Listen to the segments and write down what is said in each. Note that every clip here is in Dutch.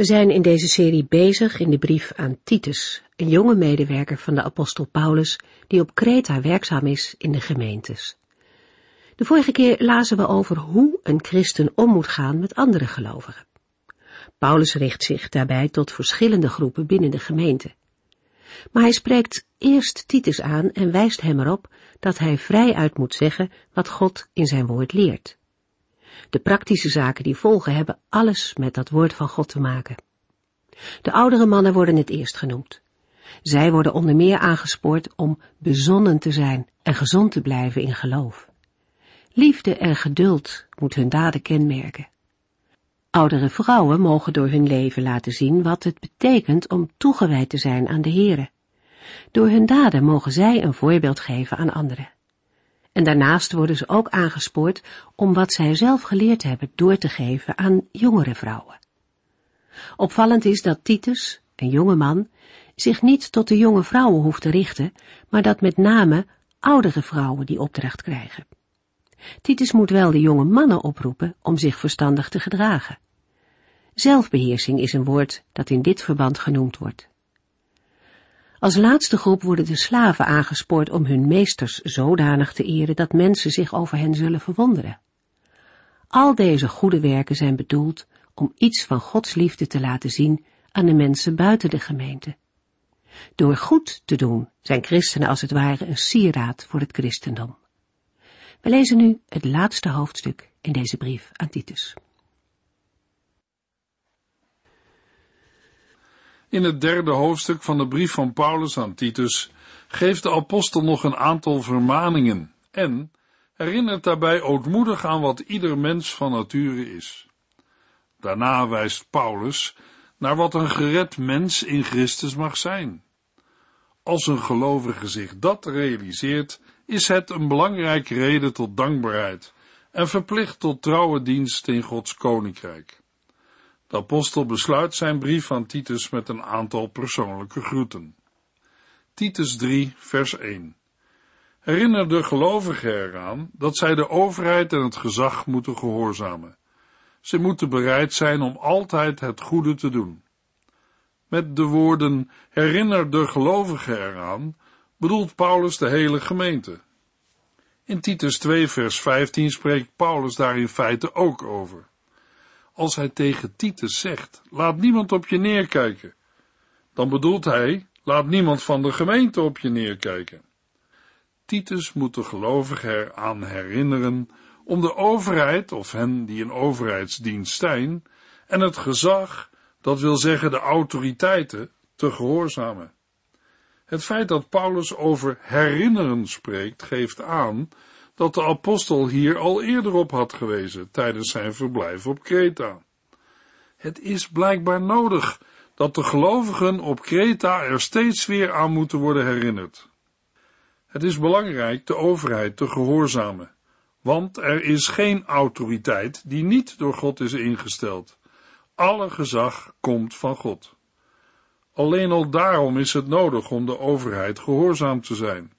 We zijn in deze serie bezig in de brief aan Titus, een jonge medewerker van de apostel Paulus, die op Kreta werkzaam is in de gemeentes. De vorige keer lazen we over hoe een christen om moet gaan met andere gelovigen. Paulus richt zich daarbij tot verschillende groepen binnen de gemeente. Maar hij spreekt eerst Titus aan en wijst hem erop dat hij vrij uit moet zeggen wat God in zijn woord leert. De praktische zaken die volgen hebben alles met dat woord van God te maken. De oudere mannen worden het eerst genoemd. Zij worden onder meer aangespoord om bezonnen te zijn en gezond te blijven in geloof. Liefde en geduld moet hun daden kenmerken. Oudere vrouwen mogen door hun leven laten zien wat het betekent om toegewijd te zijn aan de Here. Door hun daden mogen zij een voorbeeld geven aan anderen. En daarnaast worden ze ook aangespoord om wat zij zelf geleerd hebben door te geven aan jongere vrouwen. Opvallend is dat Titus, een jonge man, zich niet tot de jonge vrouwen hoeft te richten, maar dat met name oudere vrouwen die opdracht krijgen. Titus moet wel de jonge mannen oproepen om zich verstandig te gedragen. Zelfbeheersing is een woord dat in dit verband genoemd wordt. Als laatste groep worden de slaven aangespoord om hun meesters zodanig te eren dat mensen zich over hen zullen verwonderen. Al deze goede werken zijn bedoeld om iets van Gods liefde te laten zien aan de mensen buiten de gemeente. Door goed te doen zijn christenen als het ware een sieraad voor het christendom. We lezen nu het laatste hoofdstuk in deze brief aan Titus. In het derde hoofdstuk van de brief van Paulus aan Titus geeft de apostel nog een aantal vermaningen en herinnert daarbij ootmoedig aan wat ieder mens van nature is. Daarna wijst Paulus naar wat een gered mens in Christus mag zijn. Als een gelovige zich dat realiseert, is het een belangrijke reden tot dankbaarheid en verplicht tot trouwe dienst in Gods koninkrijk. De apostel besluit zijn brief aan Titus met een aantal persoonlijke groeten. Titus 3, vers 1. Herinner de gelovigen eraan dat zij de overheid en het gezag moeten gehoorzamen. Ze moeten bereid zijn om altijd het goede te doen. Met de woorden herinner de gelovigen eraan bedoelt Paulus de hele gemeente. In Titus 2 vers 15 spreekt Paulus daar in feite ook over als hij tegen Titus zegt, laat niemand op je neerkijken, dan bedoelt hij, laat niemand van de gemeente op je neerkijken. Titus moet de gelovigen eraan herinneren om de overheid, of hen die in overheidsdienst zijn, en het gezag, dat wil zeggen de autoriteiten, te gehoorzamen. Het feit dat Paulus over herinneren spreekt, geeft aan dat de apostel hier al eerder op had gewezen tijdens zijn verblijf op Kreta. Het is blijkbaar nodig dat de gelovigen op Kreta er steeds weer aan moeten worden herinnerd. Het is belangrijk de overheid te gehoorzamen, want er is geen autoriteit die niet door God is ingesteld. Alle gezag komt van God. Alleen al daarom is het nodig om de overheid gehoorzaam te zijn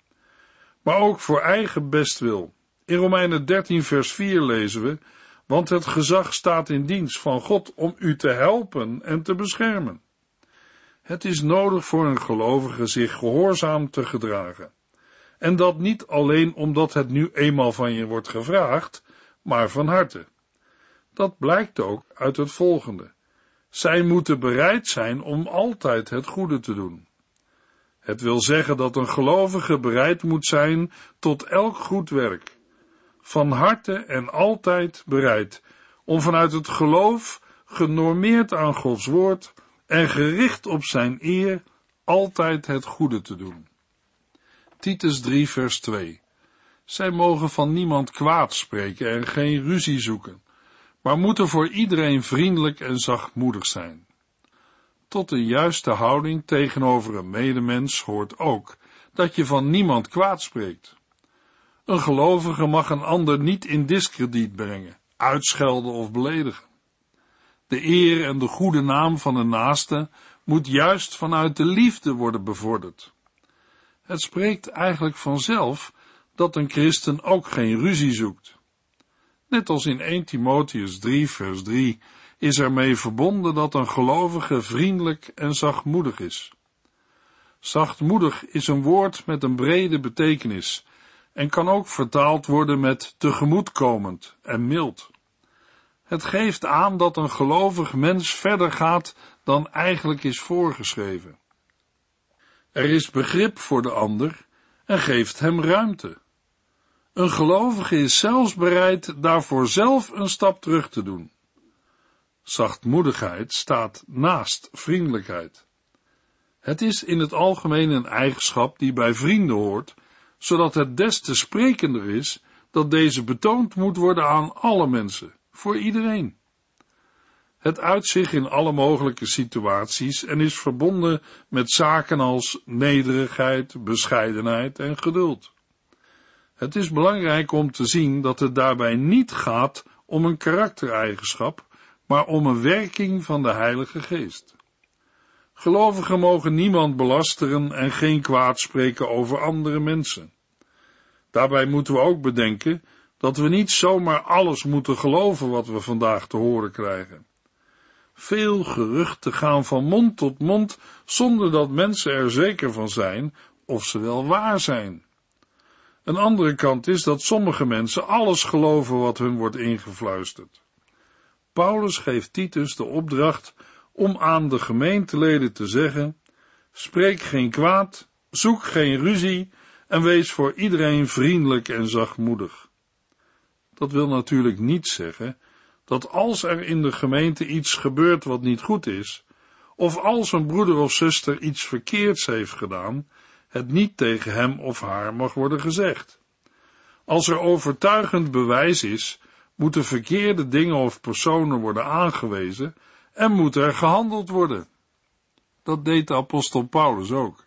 maar ook voor eigen bestwil. In Romeinen 13 vers 4 lezen we, want het gezag staat in dienst van God om u te helpen en te beschermen. Het is nodig voor een gelovige zich gehoorzaam te gedragen. En dat niet alleen omdat het nu eenmaal van je wordt gevraagd, maar van harte. Dat blijkt ook uit het volgende. Zij moeten bereid zijn om altijd het goede te doen. Het wil zeggen dat een gelovige bereid moet zijn tot elk goed werk, van harte en altijd bereid om vanuit het geloof, genormeerd aan Gods woord en gericht op zijn eer, altijd het goede te doen. Titus 3 vers 2 Zij mogen van niemand kwaad spreken en geen ruzie zoeken, maar moeten voor iedereen vriendelijk en zachtmoedig zijn. Tot een juiste houding tegenover een medemens hoort ook dat je van niemand kwaad spreekt. Een gelovige mag een ander niet in diskrediet brengen, uitschelden of beledigen. De eer en de goede naam van een naaste moet juist vanuit de liefde worden bevorderd. Het spreekt eigenlijk vanzelf dat een christen ook geen ruzie zoekt. Net als in 1 Timotheus 3 vers 3 is ermee verbonden dat een gelovige vriendelijk en zachtmoedig is. Zachtmoedig is een woord met een brede betekenis en kan ook vertaald worden met tegemoetkomend en mild. Het geeft aan dat een gelovig mens verder gaat dan eigenlijk is voorgeschreven. Er is begrip voor de ander en geeft hem ruimte. Een gelovige is zelfs bereid daarvoor zelf een stap terug te doen. Zachtmoedigheid staat naast vriendelijkheid. Het is in het algemeen een eigenschap die bij vrienden hoort, zodat het des te sprekender is dat deze betoond moet worden aan alle mensen, voor iedereen. Het uit zich in alle mogelijke situaties en is verbonden met zaken als nederigheid, bescheidenheid en geduld. Het is belangrijk om te zien dat het daarbij niet gaat om een karaktereigenschap, maar om een werking van de Heilige Geest. Gelovigen mogen niemand belasteren en geen kwaad spreken over andere mensen. Daarbij moeten we ook bedenken dat we niet zomaar alles moeten geloven wat we vandaag te horen krijgen. Veel geruchten gaan van mond tot mond zonder dat mensen er zeker van zijn of ze wel waar zijn. Een andere kant is dat sommige mensen alles geloven wat hun wordt ingefluisterd. Paulus geeft Titus de opdracht om aan de gemeenteleden te zeggen: spreek geen kwaad, zoek geen ruzie en wees voor iedereen vriendelijk en zachtmoedig. Dat wil natuurlijk niet zeggen dat als er in de gemeente iets gebeurt wat niet goed is, of als een broeder of zuster iets verkeerds heeft gedaan, het niet tegen hem of haar mag worden gezegd. Als er overtuigend bewijs is, moeten verkeerde dingen of personen worden aangewezen en moet er gehandeld worden. Dat deed de apostel Paulus ook.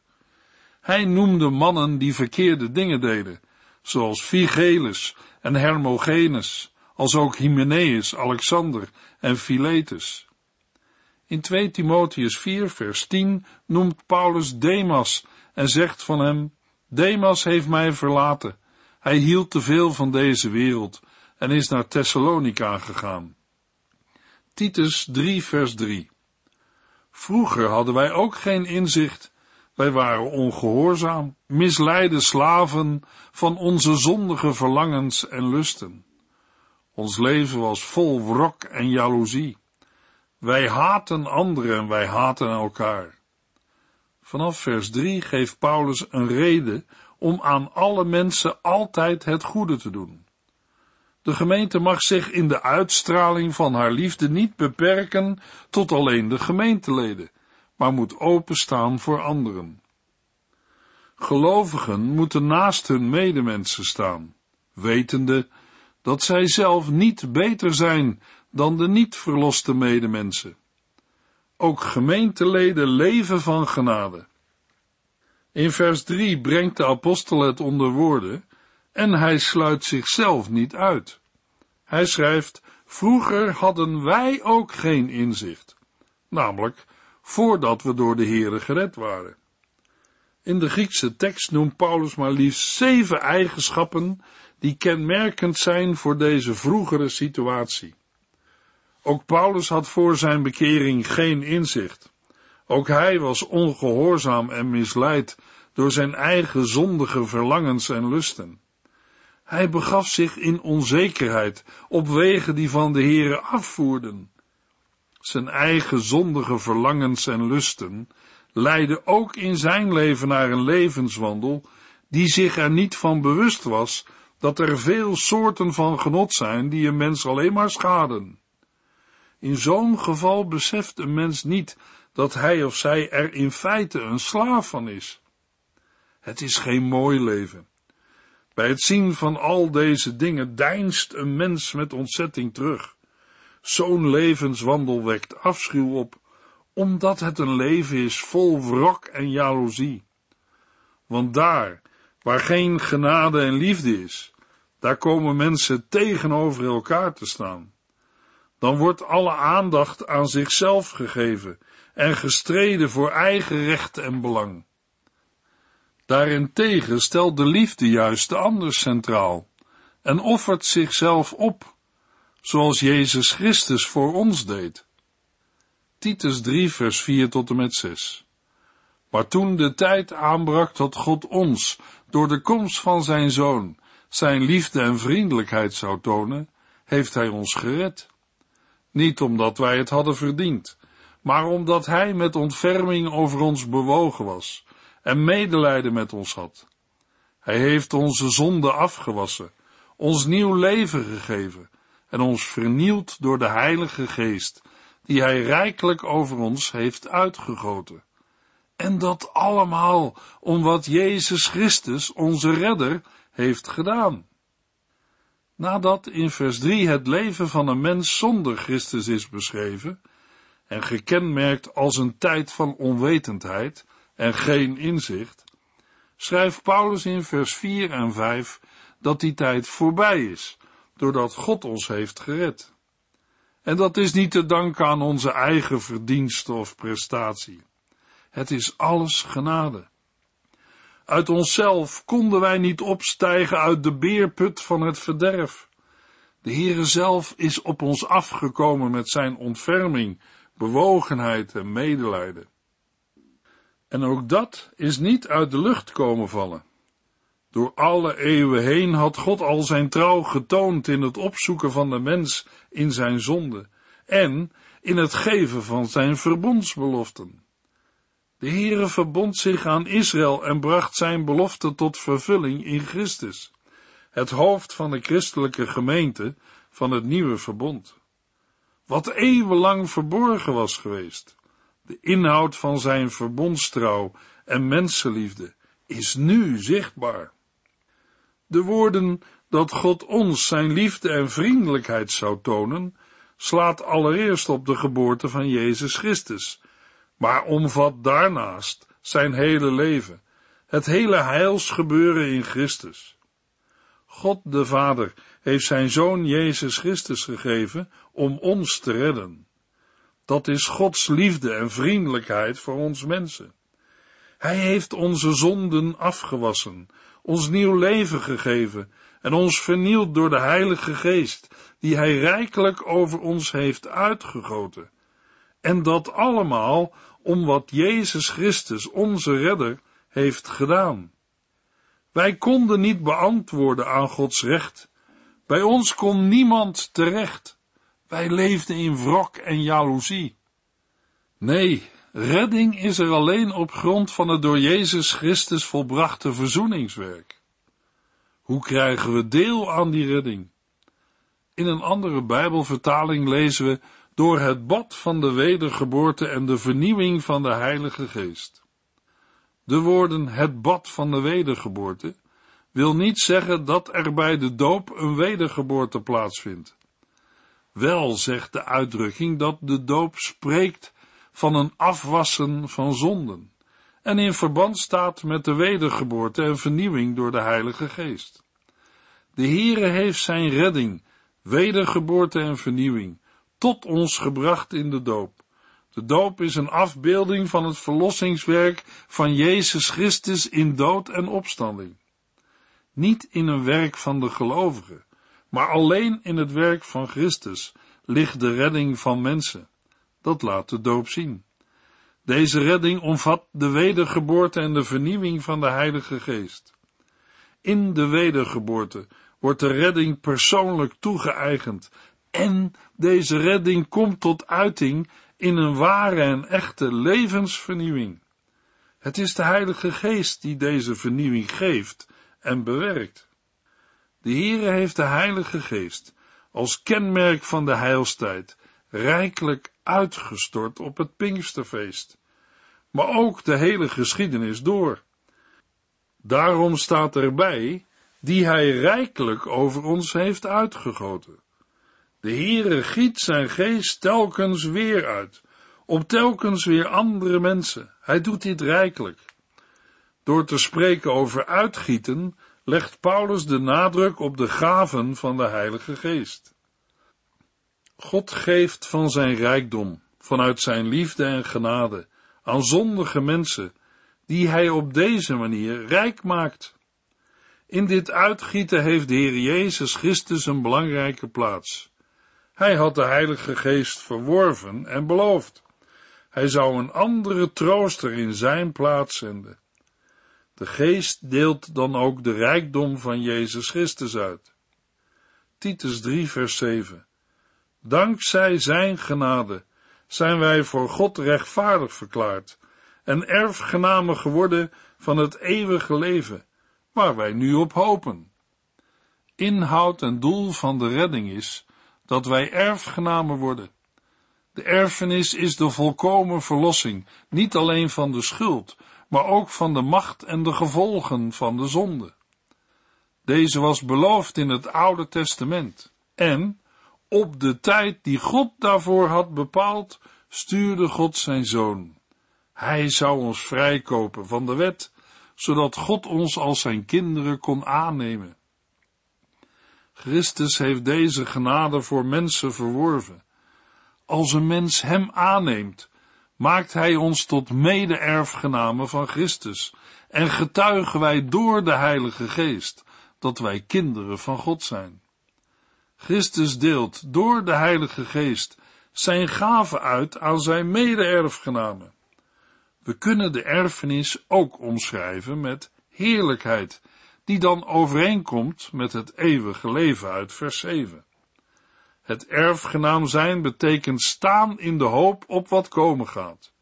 Hij noemde mannen die verkeerde dingen deden, zoals Vigelus en Hermogenes, als ook Hymenaeus, Alexander en Philetus. In 2 Timotheus 4 vers 10 noemt Paulus Demas en zegt van hem, Demas heeft mij verlaten. Hij hield te veel van deze wereld en is naar Thessalonica gegaan. Titus 3 vers 3 Vroeger hadden wij ook geen inzicht, wij waren ongehoorzaam, misleide slaven van onze zondige verlangens en lusten. Ons leven was vol wrok en jaloezie. Wij haten anderen en wij haten elkaar. Vanaf vers 3 geeft Paulus een reden om aan alle mensen altijd het goede te doen. De gemeente mag zich in de uitstraling van haar liefde niet beperken tot alleen de gemeenteleden, maar moet openstaan voor anderen. Gelovigen moeten naast hun medemensen staan, wetende dat zij zelf niet beter zijn dan de niet verloste medemensen. Ook gemeenteleden leven van genade. In vers 3 brengt de apostel het onder woorden en hij sluit zichzelf niet uit. Hij schrijft, vroeger hadden wij ook geen inzicht, namelijk voordat we door de Here gered waren. In de Griekse tekst noemt Paulus maar liefst zeven eigenschappen die kenmerkend zijn voor deze vroegere situatie. Ook Paulus had voor zijn bekering geen inzicht. Ook hij was ongehoorzaam en misleid door zijn eigen zondige verlangens en lusten. Hij begaf zich in onzekerheid op wegen die van de Heere afvoerden. Zijn eigen zondige verlangens en lusten leidden ook in zijn leven naar een levenswandel die zich er niet van bewust was dat er veel soorten van genot zijn die een mens alleen maar schaden. In zo'n geval beseft een mens niet dat hij of zij er in feite een slaaf van is. Het is geen mooi leven. Bij het zien van al deze dingen deinst een mens met ontzetting terug. Zo'n levenswandel wekt afschuw op, omdat het een leven is vol wrok en jaloezie. Want daar, waar geen genade en liefde is, daar komen mensen tegenover elkaar te staan. Dan wordt alle aandacht aan zichzelf gegeven en gestreden voor eigen recht en belang. Daarentegen stelt de liefde juist de ander centraal en offert zichzelf op, zoals Jezus Christus voor ons deed. Titus 3 vers 4 tot en met 6 Maar toen de tijd aanbrak dat God ons, door de komst van zijn Zoon, zijn liefde en vriendelijkheid zou tonen, heeft hij ons gered. Niet omdat wij het hadden verdiend, maar omdat hij met ontferming over ons bewogen was en medelijden met ons had. Hij heeft onze zonde afgewassen, ons nieuw leven gegeven en ons vernield door de Heilige Geest, die hij rijkelijk over ons heeft uitgegoten. En dat allemaal om wat Jezus Christus, onze redder, heeft gedaan. Nadat in vers 3 het leven van een mens zonder Christus is beschreven en gekenmerkt als een tijd van onwetendheid en geen inzicht, schrijft Paulus in vers 4 en 5 dat die tijd voorbij is, doordat God ons heeft gered. En dat is niet te danken aan onze eigen verdiensten of prestatie. Het is alles genade. Uit onszelf konden wij niet opstijgen uit de beerput van het verderf. De Heere zelf is op ons afgekomen met zijn ontferming, bewogenheid en medelijden. En ook dat is niet uit de lucht komen vallen. Door alle eeuwen heen had God al zijn trouw getoond in het opzoeken van de mens in zijn zonde en in het geven van zijn verbondsbeloften. De Heere verbond zich aan Israël en bracht zijn belofte tot vervulling in Christus, het hoofd van de christelijke gemeente van het nieuwe verbond. Wat eeuwenlang verborgen was geweest, de inhoud van zijn verbondstrouw en mensenliefde, is nu zichtbaar. De woorden dat God ons zijn liefde en vriendelijkheid zou tonen, slaat allereerst op de geboorte van Jezus Christus, maar omvat daarnaast zijn hele leven, het hele heilsgebeuren in Christus. God de Vader heeft zijn Zoon Jezus Christus gegeven om ons te redden. Dat is Gods liefde en vriendelijkheid voor ons mensen. Hij heeft onze zonden afgewassen, ons nieuw leven gegeven en ons vernield door de Heilige Geest, die Hij rijkelijk over ons heeft uitgegoten. En dat allemaal om wat Jezus Christus, onze redder, heeft gedaan. Wij konden niet beantwoorden aan Gods recht. Bij ons kon niemand terecht. Wij leefden in wrok en jaloezie. Nee, redding is er alleen op grond van het door Jezus Christus volbrachte verzoeningswerk. Hoe krijgen we deel aan die redding? In een andere Bijbelvertaling lezen we door het bad van de wedergeboorte en de vernieuwing van de Heilige Geest. De woorden het bad van de wedergeboorte wil niet zeggen dat er bij de doop een wedergeboorte plaatsvindt. Wel zegt de uitdrukking dat de doop spreekt van een afwassen van zonden en in verband staat met de wedergeboorte en vernieuwing door de Heilige Geest. De Heere heeft zijn redding, wedergeboorte en vernieuwing tot ons gebracht in de doop. De doop is een afbeelding van het verlossingswerk van Jezus Christus in dood en opstanding. Niet in een werk van de gelovigen, maar alleen in het werk van Christus ligt de redding van mensen. Dat laat de doop zien. Deze redding omvat de wedergeboorte en de vernieuwing van de Heilige Geest. In de wedergeboorte wordt de redding persoonlijk toegeëigend en deze redding komt tot uiting in een ware en echte levensvernieuwing. Het is de Heilige Geest die deze vernieuwing geeft en bewerkt. De Heere heeft de Heilige Geest als kenmerk van de heilstijd rijkelijk uitgestort op het Pinksterfeest, maar ook de hele geschiedenis door. Daarom staat erbij, die hij rijkelijk over ons heeft uitgegoten. De Heere giet zijn geest telkens weer uit, op telkens weer andere mensen. Hij doet dit rijkelijk. Door te spreken over uitgieten, legt Paulus de nadruk op de gaven van de Heilige Geest. God geeft van zijn rijkdom, vanuit zijn liefde en genade, aan zondige mensen, die hij op deze manier rijk maakt. In dit uitgieten heeft de Heer Jezus Christus een belangrijke plaats. Hij had de Heilige Geest verworven en beloofd. Hij zou een andere trooster in zijn plaats zenden. De Geest deelt dan ook de rijkdom van Jezus Christus uit. Titus 3 vers 7 Dankzij zijn genade zijn wij voor God rechtvaardig verklaard en erfgenamen geworden van het eeuwige leven, waar wij nu op hopen. Inhoud en doel van de redding is dat wij erfgenamen worden. De erfenis is de volkomen verlossing, niet alleen van de schuld, maar ook van de macht en de gevolgen van de zonde. Deze was beloofd in het Oude Testament en op de tijd die God daarvoor had bepaald, stuurde God zijn zoon. Hij zou ons vrijkopen van de wet, zodat God ons als zijn kinderen kon aannemen. Christus heeft deze genade voor mensen verworven. Als een mens hem aanneemt, maakt hij ons tot mede-erfgenamen van Christus en getuigen wij door de Heilige Geest dat wij kinderen van God zijn. Christus deelt door de Heilige Geest zijn gaven uit aan zijn mede-erfgenamen. We kunnen de erfenis ook omschrijven met heerlijkheid, die dan overeenkomt met het eeuwige leven uit vers 7. Het erfgenaam zijn betekent staan in de hoop op wat komen gaat.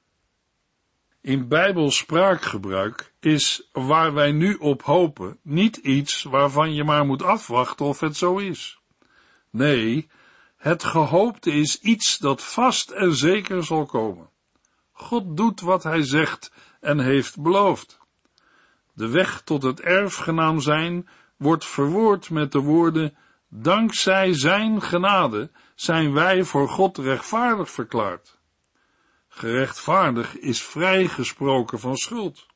In Bijbels spraakgebruik is waar wij nu op hopen niet iets waarvan je maar moet afwachten of het zo is. Nee, het gehoopte is iets dat vast en zeker zal komen. God doet wat hij zegt en heeft beloofd. De weg tot het erfgenaam zijn wordt verwoord met de woorden Dankzij zijn genade zijn wij voor God rechtvaardig verklaard. Gerechtvaardig is vrijgesproken van schuld.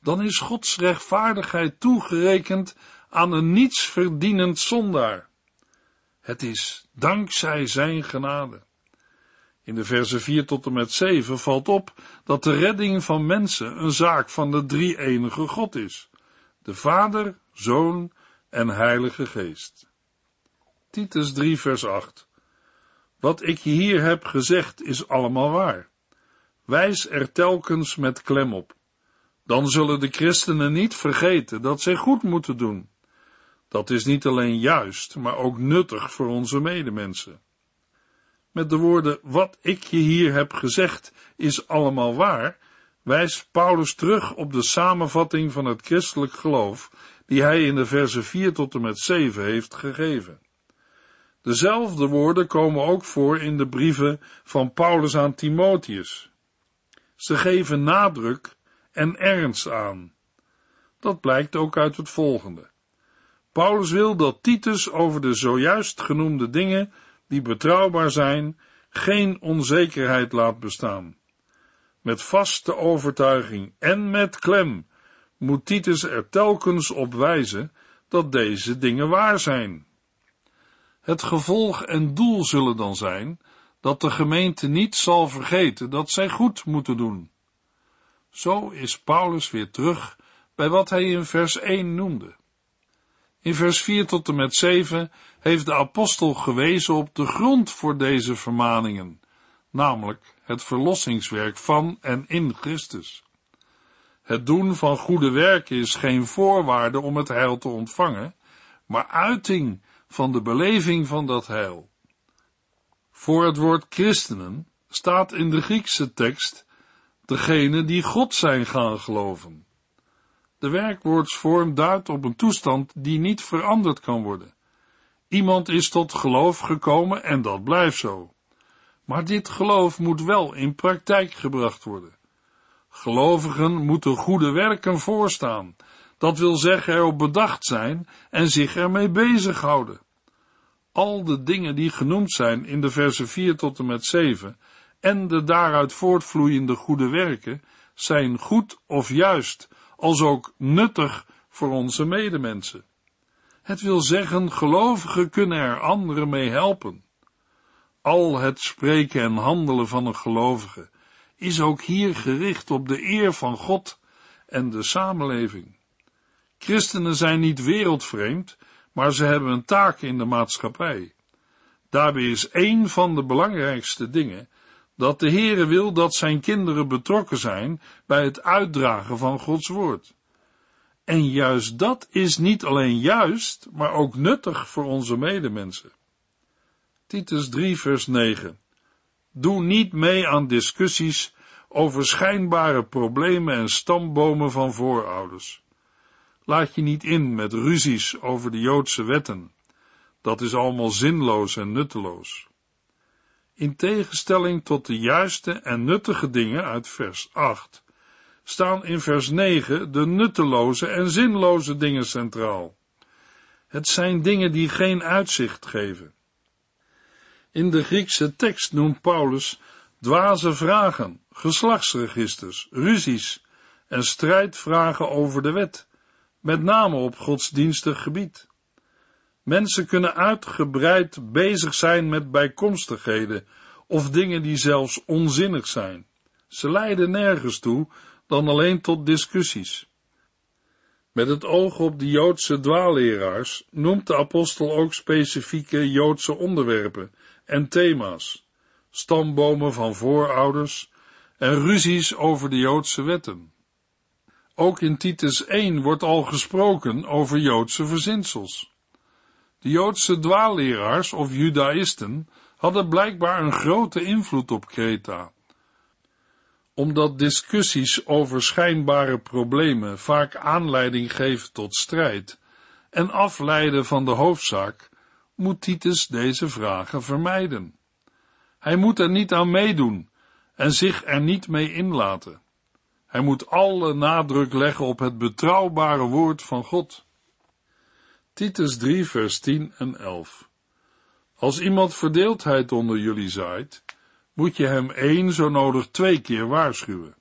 Dan is Gods rechtvaardigheid toegerekend aan een niets verdienend zondaar. Het is dankzij zijn genade. In de versen 4 tot en met 7 valt op dat de redding van mensen een zaak van de drie enige God is: de Vader, Zoon en Heilige Geest. Titus 3 vers 8 Wat ik je hier heb gezegd is allemaal waar. Wijs er telkens met klem op. Dan zullen de christenen niet vergeten dat zij goed moeten doen. Dat is niet alleen juist, maar ook nuttig voor onze medemensen. Met de woorden, wat ik je hier heb gezegd, is allemaal waar, wijst Paulus terug op de samenvatting van het christelijk geloof, die hij in de versen 4 tot en met 7 heeft gegeven. Dezelfde woorden komen ook voor in de brieven van Paulus aan Timotheus. Ze geven nadruk en ernst aan. Dat blijkt ook uit het volgende. Paulus wil dat Titus over de zojuist genoemde dingen, die betrouwbaar zijn, geen onzekerheid laat bestaan. Met vaste overtuiging en met klem moet Titus er telkens op wijzen dat deze dingen waar zijn. Het gevolg en doel zullen dan zijn dat de gemeente niet zal vergeten dat zij goed moeten doen. Zo is Paulus weer terug bij wat hij in vers 1 noemde. In vers 4 tot en met 7 heeft de apostel gewezen op de grond voor deze vermaningen, namelijk het verlossingswerk van en in Christus. Het doen van goede werken is geen voorwaarde om het heil te ontvangen, maar uiting van de beleving van dat heil. Voor het woord christenen staat in de Griekse tekst degene die God zijn gaan geloven. De werkwoordsvorm duidt op een toestand die niet veranderd kan worden. Iemand is tot geloof gekomen en dat blijft zo. Maar dit geloof moet wel in praktijk gebracht worden. Gelovigen moeten goede werken voorstaan, dat wil zeggen erop bedacht zijn en zich ermee bezighouden. Al de dingen die genoemd zijn in de versen 4 tot en met 7 en de daaruit voortvloeiende goede werken zijn goed of juist, als ook nuttig voor onze medemensen. Het wil zeggen, gelovigen kunnen er anderen mee helpen. Al het spreken en handelen van een gelovige is ook hier gericht op de eer van God en de samenleving. Christenen zijn niet wereldvreemd, maar ze hebben een taak in de maatschappij. Daarbij is één van de belangrijkste dingen dat de Heere wil dat zijn kinderen betrokken zijn bij het uitdragen van Gods woord. En juist dat is niet alleen juist, maar ook nuttig voor onze medemensen. Titus 3 vers 9 Doe niet mee aan discussies over schijnbare problemen en stambomen van voorouders. Laat je niet in met ruzies over de Joodse wetten. Dat is allemaal zinloos en nutteloos. In tegenstelling tot de juiste en nuttige dingen uit vers 8, staan in vers 9 de nutteloze en zinloze dingen centraal. Het zijn dingen die geen uitzicht geven. In de Griekse tekst noemt Paulus dwaze vragen, geslachtsregisters, ruzies en strijdvragen over de wet, met name op godsdienstig gebied. Mensen kunnen uitgebreid bezig zijn met bijkomstigheden of dingen die zelfs onzinnig zijn. Ze leiden nergens toe dan alleen tot discussies. Met het oog op de Joodse dwaalleraars noemt de apostel ook specifieke Joodse onderwerpen en thema's, stambomen van voorouders en ruzies over de Joodse wetten. Ook in Titus 1 wordt al gesproken over Joodse verzinsels. De Joodse dwaalleraars of judaïsten hadden blijkbaar een grote invloed op Kreta. Omdat discussies over schijnbare problemen vaak aanleiding geven tot strijd en afleiden van de hoofdzaak, moet Titus deze vragen vermijden. Hij moet er niet aan meedoen en zich er niet mee inlaten. Hij moet alle nadruk leggen op het betrouwbare woord van God. Titus 3, vers 10 en 11. Als iemand verdeeldheid onder jullie zaait, moet je hem één zo nodig twee keer waarschuwen.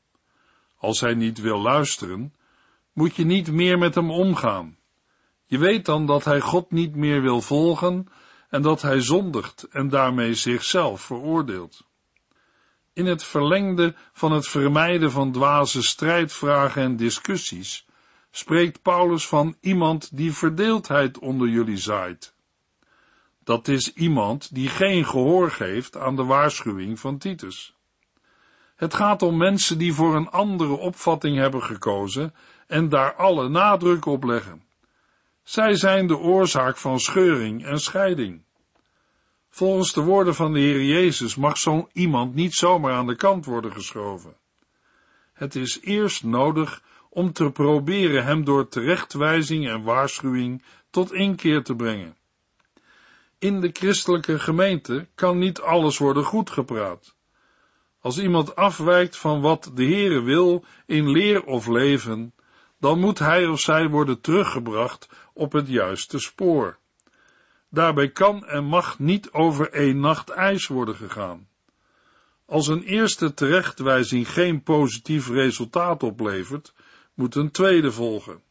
Als hij niet wil luisteren, moet je niet meer met hem omgaan. Je weet dan dat hij God niet meer wil volgen en dat hij zondigt en daarmee zichzelf veroordeelt. In het verlengde van het vermijden van dwaze strijdvragen en discussies spreekt Paulus van iemand die verdeeldheid onder jullie zaait. Dat is iemand die geen gehoor geeft aan de waarschuwing van Titus. Het gaat om mensen die voor een andere opvatting hebben gekozen en daar alle nadruk op leggen. Zij zijn de oorzaak van scheuring en scheiding. Volgens de woorden van de Heer Jezus mag zo'n iemand niet zomaar aan de kant worden geschoven. Het is eerst nodig om te proberen hem door terechtwijzing en waarschuwing tot inkeer te brengen. In de christelijke gemeente kan niet alles worden goedgepraat. Als iemand afwijkt van wat de Heere wil in leer of leven, dan moet hij of zij worden teruggebracht op het juiste spoor. Daarbij kan en mag niet over één nacht ijs worden gegaan. Als een eerste terechtwijzing geen positief resultaat oplevert, moet een tweede volgen.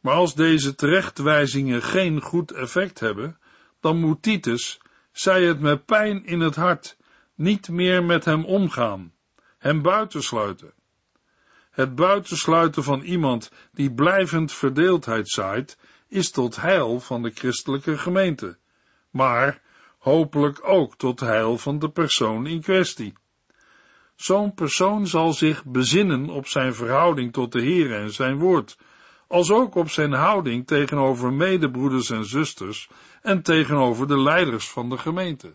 Maar als deze terechtwijzingen geen goed effect hebben, dan moet Titus, zij het met pijn in het hart, niet meer met hem omgaan, hem buitensluiten. Het buitensluiten van iemand die blijvend verdeeldheid zaait, is tot heil van de christelijke gemeente, maar hopelijk ook tot heil van de persoon in kwestie. Zo'n persoon zal zich bezinnen op zijn verhouding tot de Heer en zijn woord, als ook op zijn houding tegenover medebroeders en zusters en tegenover de leiders van de gemeente.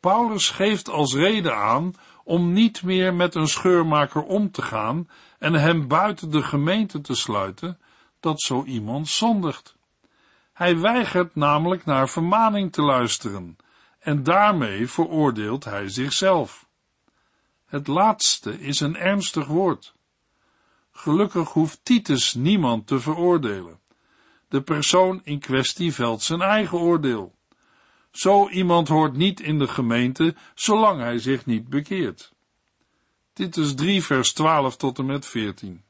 Paulus geeft als reden aan om niet meer met een scheurmaker om te gaan en hem buiten de gemeente te sluiten, dat zo iemand zondigt. Hij weigert namelijk naar vermaning te luisteren en daarmee veroordeelt hij zichzelf. Het laatste is een ernstig woord. Gelukkig hoeft Titus niemand te veroordelen. De persoon in kwestie velt zijn eigen oordeel. Zo iemand hoort niet in de gemeente, zolang hij zich niet bekeert. Titus 3 vers 12 tot en met 14.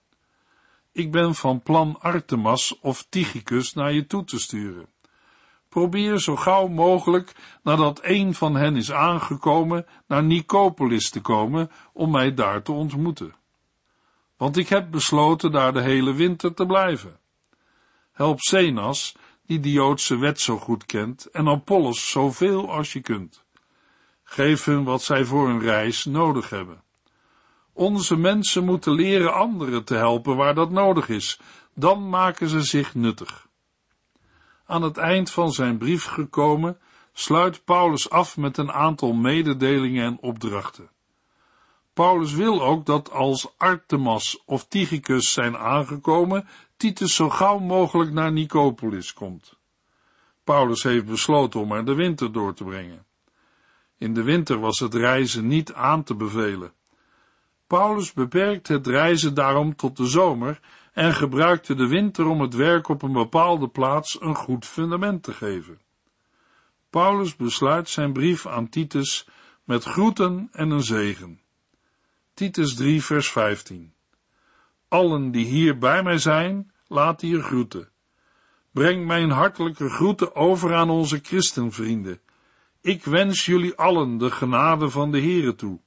Ik ben van plan Artemas of Tychicus naar je toe te sturen. Probeer zo gauw mogelijk, nadat een van hen is aangekomen, naar Nicopolis te komen om mij daar te ontmoeten. Want ik heb besloten daar de hele winter te blijven. Help Zenas, die de Joodse wet zo goed kent, en Apollos zoveel als je kunt. Geef hun wat zij voor een reis nodig hebben. Onze mensen moeten leren anderen te helpen waar dat nodig is, dan maken ze zich nuttig. Aan het eind van zijn brief gekomen, sluit Paulus af met een aantal mededelingen en opdrachten. Paulus wil ook dat als Artemas of Tychicus zijn aangekomen, Titus zo gauw mogelijk naar Nicopolis komt. Paulus heeft besloten om er de winter door te brengen. In de winter was het reizen niet aan te bevelen. Paulus beperkt het reizen daarom tot de zomer en gebruikte de winter om het werk op een bepaalde plaats een goed fundament te geven. Paulus besluit zijn brief aan Titus met groeten en een zegen. Titus 3 vers 15 Allen die hier bij mij zijn, laat hier groeten. Breng mijn hartelijke groeten over aan onze christenvrienden. Ik wens jullie allen de genade van de Here toe.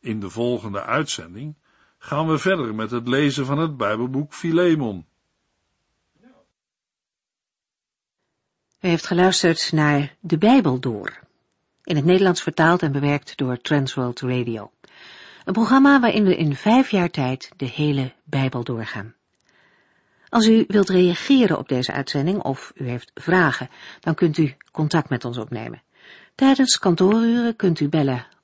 In de volgende uitzending gaan we verder met het lezen van het Bijbelboek Filemon. U heeft geluisterd naar De Bijbel Door, in het Nederlands vertaald en bewerkt door Transworld Radio. Een programma waarin we in vijf jaar tijd de hele Bijbel doorgaan. Als u wilt reageren op deze uitzending of u heeft vragen, dan kunt u contact met ons opnemen. Tijdens kantooruren kunt u bellen